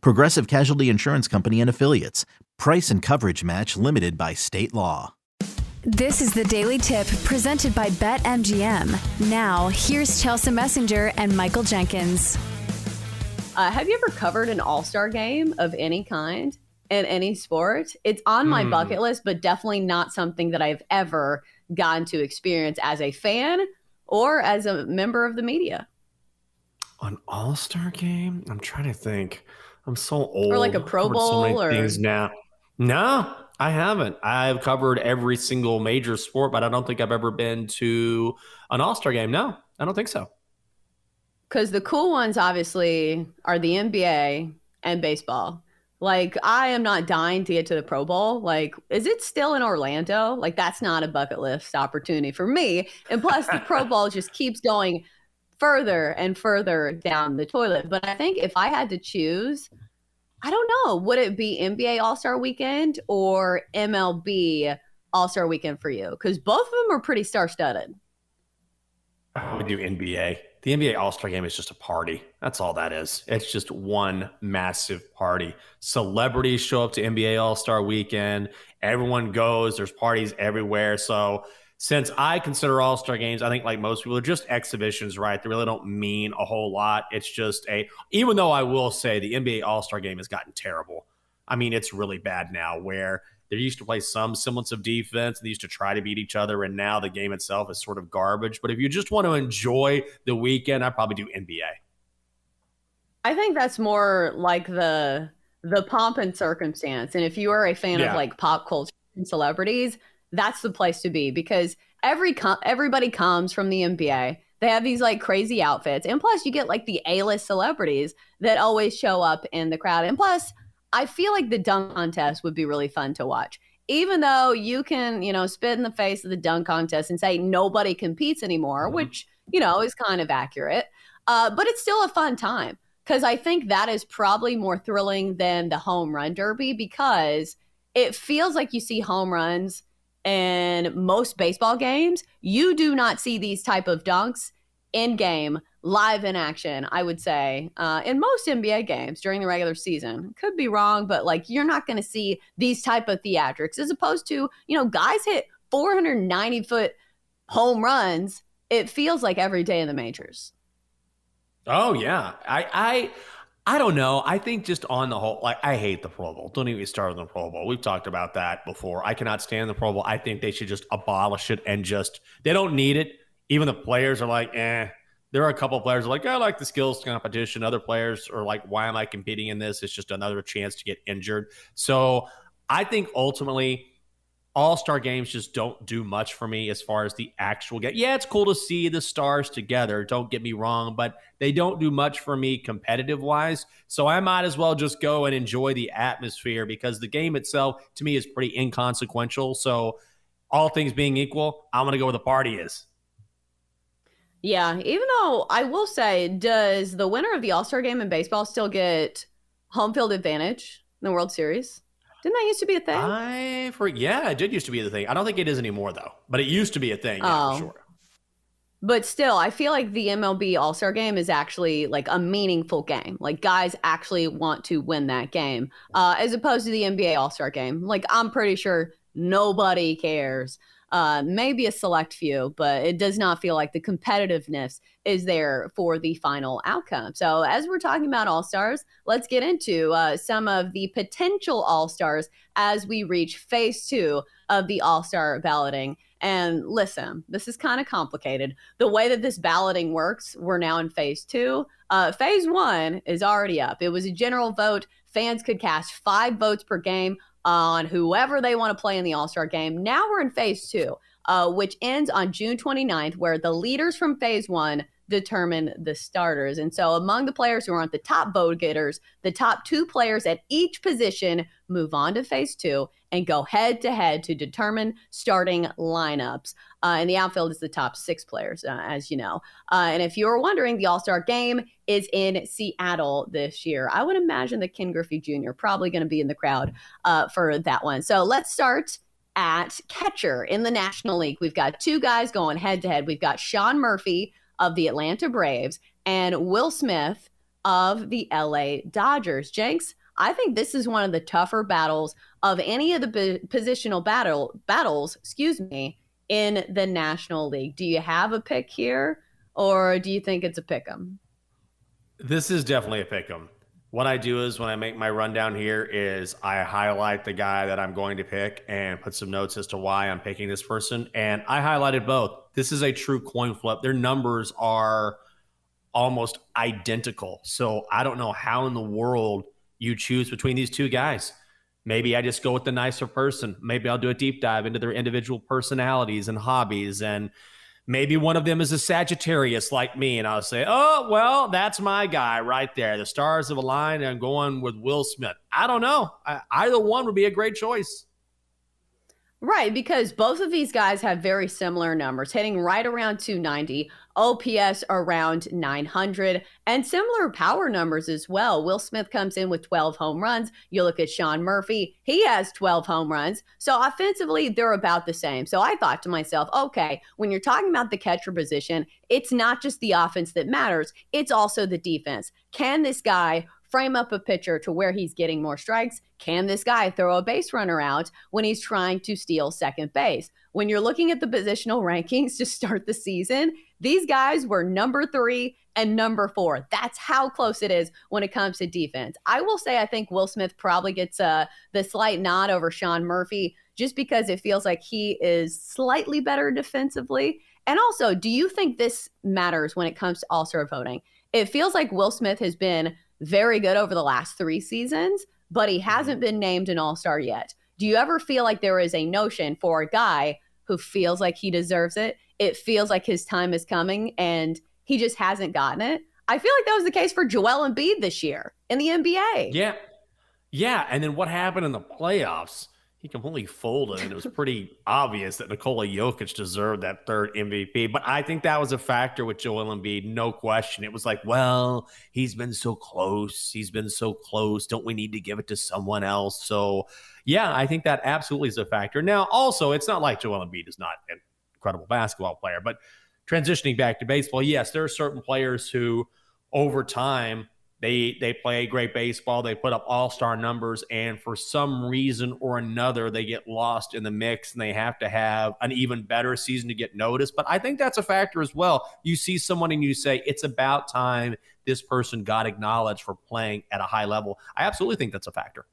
Progressive Casualty Insurance Company and Affiliates. Price and coverage match limited by state law. This is the Daily Tip presented by BetMGM. Now, here's Chelsea Messenger and Michael Jenkins. Uh, have you ever covered an all star game of any kind in any sport? It's on my mm. bucket list, but definitely not something that I've ever gotten to experience as a fan or as a member of the media? An All Star game? I'm trying to think. I'm so old. Or like a Pro Bowl so or things now. No, I haven't. I've covered every single major sport, but I don't think I've ever been to an All Star game. No, I don't think so. Because the cool ones, obviously, are the NBA and baseball. Like, I am not dying to get to the Pro Bowl. Like, is it still in Orlando? Like, that's not a bucket list opportunity for me. And plus, the Pro Bowl just keeps going further and further down the toilet. But I think if I had to choose, I don't know, would it be NBA All Star Weekend or MLB All Star Weekend for you? Because both of them are pretty star studded. I would do NBA the NBA All Star game is just a party. That's all that is. It's just one massive party. Celebrities show up to NBA All Star weekend. Everyone goes. There's parties everywhere. So, since I consider All Star games, I think like most people, are just exhibitions, right? They really don't mean a whole lot. It's just a, even though I will say the NBA All Star game has gotten terrible. I mean, it's really bad now where they used to play some semblance of defense. And they used to try to beat each other, and now the game itself is sort of garbage. But if you just want to enjoy the weekend, I'd probably do NBA. I think that's more like the the pomp and circumstance. And if you are a fan yeah. of like pop culture and celebrities, that's the place to be because every everybody comes from the NBA. They have these like crazy outfits, and plus you get like the A list celebrities that always show up in the crowd. And plus, I feel like the dunk contest would be really fun to watch. Even though you can, you know, spit in the face of the dunk contest and say nobody competes anymore, mm-hmm. which, you know, is kind of accurate. Uh, but it's still a fun time because I think that is probably more thrilling than the home run derby because it feels like you see home runs in most baseball games. You do not see these type of dunks in game live in action, I would say, uh, in most NBA games during the regular season. Could be wrong, but like you're not going to see these type of theatrics as opposed to, you know, guys hit 490 foot home runs. It feels like every day in the majors. Oh yeah, I I I don't know. I think just on the whole, like I hate the Pro Bowl. Don't even start on the Pro Bowl. We've talked about that before. I cannot stand the Pro Bowl. I think they should just abolish it and just they don't need it. Even the players are like, eh, there are a couple players like I like the skills competition. Other players are like, why am I competing in this? It's just another chance to get injured. So I think ultimately all star games just don't do much for me as far as the actual game. Yeah, it's cool to see the stars together. Don't get me wrong, but they don't do much for me competitive wise. So I might as well just go and enjoy the atmosphere because the game itself to me is pretty inconsequential. So all things being equal, I'm going to go where the party is. Yeah, even though I will say, does the winner of the All Star game in baseball still get home field advantage in the World Series? Didn't that used to be a thing? I for yeah, it did used to be the thing. I don't think it is anymore though, but it used to be a thing. Yeah, oh. for sure. But still, I feel like the MLB All Star game is actually like a meaningful game. Like guys actually want to win that game, uh, as opposed to the NBA All Star game. Like I'm pretty sure nobody cares uh, maybe a select few, but it does not feel like the competitiveness is there for the final outcome. So, as we're talking about All Stars, let's get into uh, some of the potential All Stars as we reach phase two of the All Star balloting. And listen, this is kind of complicated. The way that this balloting works, we're now in phase two. Uh, phase one is already up. It was a general vote. Fans could cast five votes per game on whoever they want to play in the All Star game. Now we're in phase two, uh, which ends on June 29th, where the leaders from phase one determine the starters. And so, among the players who aren't the top vote getters, the top two players at each position move on to phase two and go head to head to determine starting lineups. Uh, and the outfield is the top six players, uh, as you know. Uh, and if you were wondering, the All Star game is in Seattle this year. I would imagine that Ken Griffey Jr. probably going to be in the crowd uh, for that one. So let's start at catcher in the National League. We've got two guys going head to head. We've got Sean Murphy of the Atlanta Braves and Will Smith of the LA Dodgers. Jenks, I think this is one of the tougher battles of any of the positional battle battles, excuse me, in the National League. Do you have a pick here or do you think it's a pick 'em? This is definitely a pick 'em what I do is when I make my rundown here is I highlight the guy that I'm going to pick and put some notes as to why I'm picking this person. And I highlighted both. This is a true coin flip. Their numbers are almost identical. So I don't know how in the world you choose between these two guys. Maybe I just go with the nicer person. Maybe I'll do a deep dive into their individual personalities and hobbies and Maybe one of them is a Sagittarius like me, and I'll say, oh, well, that's my guy right there. The stars have aligned, and I'm going with Will Smith. I don't know. I, either one would be a great choice. Right, because both of these guys have very similar numbers, hitting right around 290, OPS around 900, and similar power numbers as well. Will Smith comes in with 12 home runs. You look at Sean Murphy, he has 12 home runs. So offensively, they're about the same. So I thought to myself, okay, when you're talking about the catcher position, it's not just the offense that matters, it's also the defense. Can this guy frame up a pitcher to where he's getting more strikes? Can this guy throw a base runner out when he's trying to steal second base? When you're looking at the positional rankings to start the season, these guys were number three and number four. That's how close it is when it comes to defense. I will say I think Will Smith probably gets uh, the slight nod over Sean Murphy just because it feels like he is slightly better defensively. And also, do you think this matters when it comes to all star voting? It feels like Will Smith has been very good over the last three seasons, but he mm-hmm. hasn't been named an all star yet. Do you ever feel like there is a notion for a guy who feels like he deserves it? It feels like his time is coming and he just hasn't gotten it. I feel like that was the case for Joel Embiid this year in the NBA. Yeah. Yeah. And then what happened in the playoffs? He completely folded, and it was pretty obvious that Nikola Jokic deserved that third MVP. But I think that was a factor with Joel Embiid, no question. It was like, well, he's been so close. He's been so close. Don't we need to give it to someone else? So, yeah, I think that absolutely is a factor. Now, also, it's not like Joel Embiid is not an incredible basketball player, but transitioning back to baseball, yes, there are certain players who, over time, they they play great baseball. They put up all star numbers, and for some reason or another, they get lost in the mix, and they have to have an even better season to get noticed. But I think that's a factor as well. You see someone and you say it's about time this person got acknowledged for playing at a high level. I absolutely think that's a factor.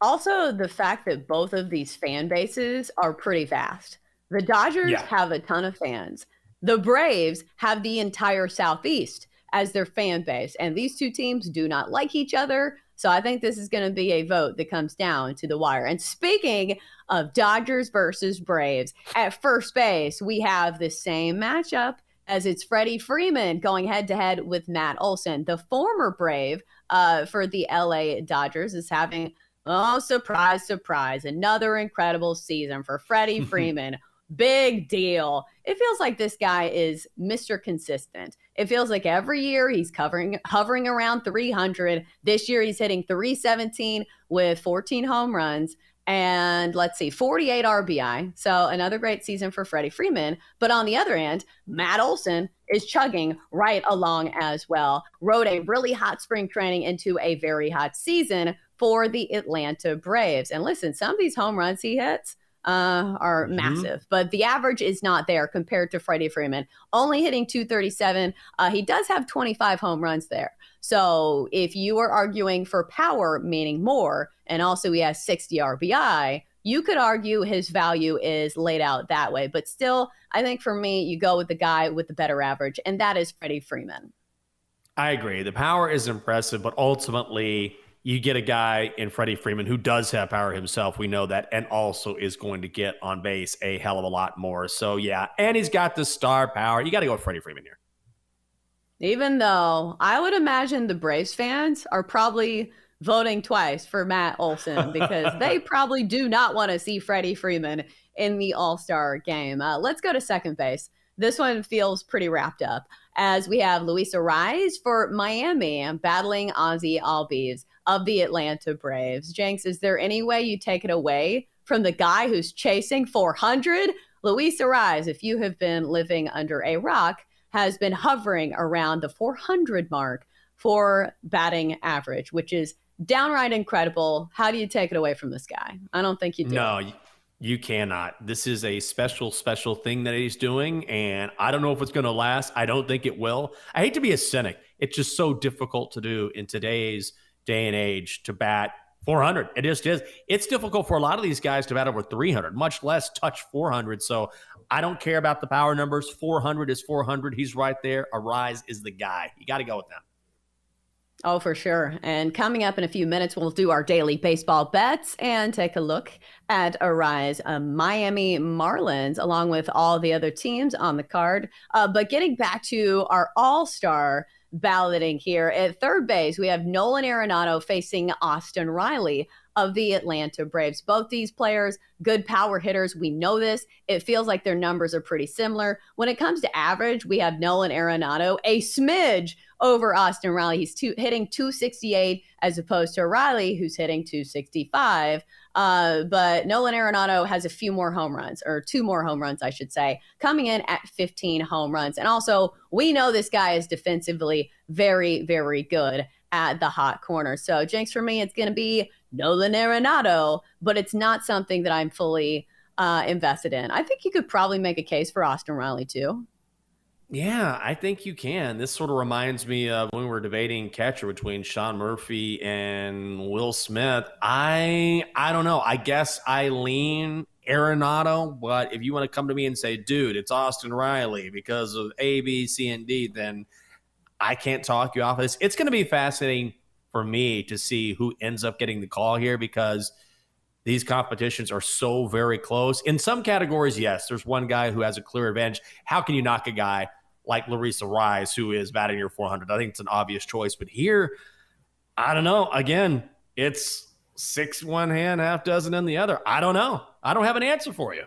Also, the fact that both of these fan bases are pretty vast. The Dodgers yeah. have a ton of fans. The Braves have the entire Southeast as their fan base. And these two teams do not like each other. So I think this is going to be a vote that comes down to the wire. And speaking of Dodgers versus Braves, at first base, we have the same matchup as it's Freddie Freeman going head to head with Matt Olson. The former Brave uh, for the LA Dodgers is having, oh, surprise, surprise, another incredible season for Freddie Freeman. Big deal. It feels like this guy is Mr. Consistent. It feels like every year he's covering hovering around 300. This year he's hitting 317 with 14 home runs and let's see, 48 RBI. So another great season for Freddie Freeman. But on the other end, Matt Olson is chugging right along as well. Rode a really hot spring training into a very hot season for the Atlanta Braves. And listen, some of these home runs he hits, uh, are mm-hmm. massive, but the average is not there compared to Freddie Freeman. Only hitting 237. Uh, he does have 25 home runs there. So if you are arguing for power, meaning more, and also he has 60 RBI, you could argue his value is laid out that way. But still, I think for me, you go with the guy with the better average, and that is Freddie Freeman. I agree. The power is impressive, but ultimately, you get a guy in Freddie Freeman who does have power himself. We know that, and also is going to get on base a hell of a lot more. So yeah, and he's got the star power. You got to go with Freddie Freeman here. Even though I would imagine the Braves fans are probably voting twice for Matt Olson because they probably do not want to see Freddie Freeman in the All Star game. Uh, let's go to second base. This one feels pretty wrapped up as we have Luis Arraez for Miami battling Ozzy Albies of the Atlanta Braves. Jenks, is there any way you take it away from the guy who's chasing 400? Luis Arraez, if you have been living under a rock, has been hovering around the 400 mark for batting average, which is downright incredible. How do you take it away from this guy? I don't think you do. No, you cannot. This is a special, special thing that he's doing, and I don't know if it's going to last. I don't think it will. I hate to be a cynic. It's just so difficult to do in today's day and age to bat 400. It just is. It's difficult for a lot of these guys to bat over 300, much less touch 400. So I don't care about the power numbers. 400 is 400. He's right there. Arraez is the guy. You got to go with them. Oh, for sure. And coming up in a few minutes, we'll do our daily baseball bets and take a look at Arraez uh, Miami Marlins, along with all the other teams on the card. Uh, but getting back to our all star balloting here. At third base, we have Nolan Arenado facing Austin Riley of the Atlanta Braves. Both these players, good power hitters. We know this. It feels like their numbers are pretty similar. When it comes to average, we have Nolan Arenado, a smidge over Austin Riley. He's two, hitting 268 as opposed to Riley, who's hitting 265. Uh, but Nolan Arenado has a few more home runs, or two more home runs, I should say, coming in at 15 home runs. And also, we know this guy is defensively very, very good at the hot corner. So, Jenks, for me, it's going to be Nolan Arenado, but it's not something that I'm fully uh, invested in. I think you could probably make a case for Austin Riley, too. Yeah, I think you can. This sort of reminds me of when we were debating catcher between Sean Murphy and Will Smith. I I don't know. I guess I lean Arenado, but if you want to come to me and say, dude, it's Austin Riley because of A, B, C, and D, then I can't talk you off of this. It's going to be fascinating for me to see who ends up getting the call here because these competitions are so very close. In some categories, yes, there's one guy who has a clear advantage. How can you knock a guy like Luis Arraez, who is batting your 400. I think it's an obvious choice. But here, I don't know. Again, it's six one hand, half dozen in the other. I don't know. I don't have an answer for you.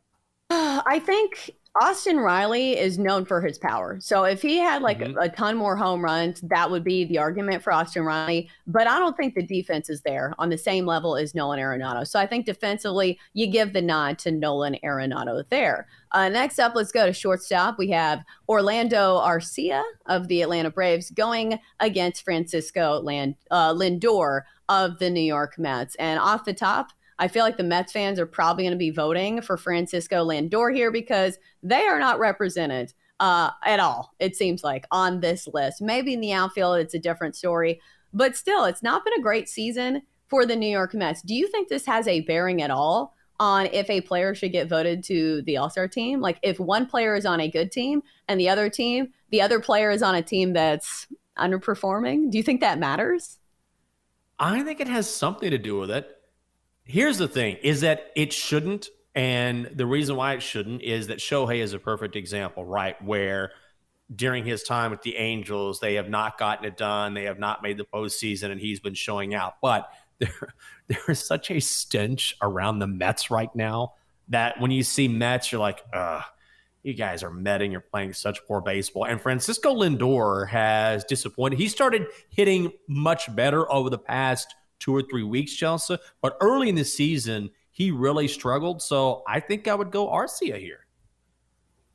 I think Austin Riley is known for his power. So if he had like mm-hmm. a, a, ton more home runs, that would be the argument for Austin Riley. But I don't think the defense is there on the same level as Nolan Arenado. So I think defensively, you give the nod to Nolan Arenado there. Uh, next up, let's go to shortstop. We have Orlando Arcia of the Atlanta Braves going against Francisco Land, uh, Lindor of the New York Mets. And off the top, I feel like the Mets fans are probably going to be voting for Francisco Lindor here because they are not represented uh, at all, it seems like, on this list. Maybe in the outfield, it's a different story, but still, it's not been a great season for the New York Mets. Do you think this has a bearing at all on if a player should get voted to the All Star team? Like, if one player is on a good team and the other team, the other player is on a team that's underperforming, do you think that matters? I think it has something to do with it here's the thing is that it shouldn't. And the reason why it shouldn't is that Shohei is a perfect example, right? Where during his time with the Angels, they have not gotten it done. They have not made the postseason, and he's been showing out. But there, there is such a stench around the Mets right now that when you see Mets, you're like, ugh, you guys are metting. You're playing such poor baseball. And Francisco Lindor has disappointed. He started hitting much better over the past – two or three weeks, Chelsea. But early in the season, he really struggled. So I think I would go Arcia here.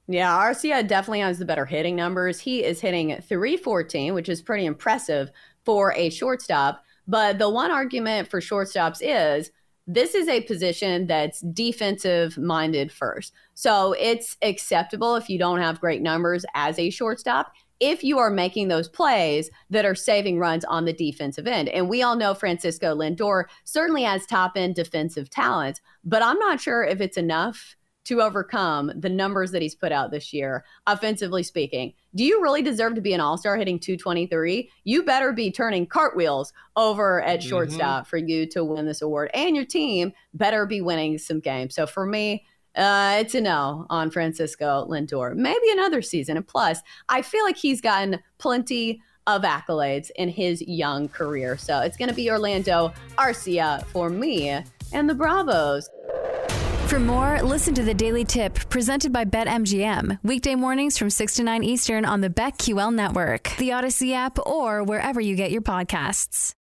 Yeah, Arcia definitely has the better hitting numbers. He is hitting 314, which is pretty impressive for a shortstop. But the one argument for shortstops is this is a position that's defensive minded first. So it's acceptable if you don't have great numbers as a shortstop if you are making those plays that are saving runs on the defensive end. And we all know Francisco Lindor certainly has top end defensive talent, but I'm not sure if it's enough to overcome the numbers that he's put out this year, offensively speaking. Do you really deserve to be an all star hitting 223? You better be turning cartwheels over at mm-hmm. shortstop mm-hmm. for you to win this award. And your team better be winning some games. So for me, uh, it's a no on Francisco Lindor. Maybe another season. And plus, I feel like he's gotten plenty of accolades in his young career. So it's going to be Orlando Arcia for me and the Bravos. For more, listen to the Daily Tip presented by BetMGM. Weekday mornings from 6 to 9 Eastern on the BetQL network, the Audacy app, or wherever you get your podcasts.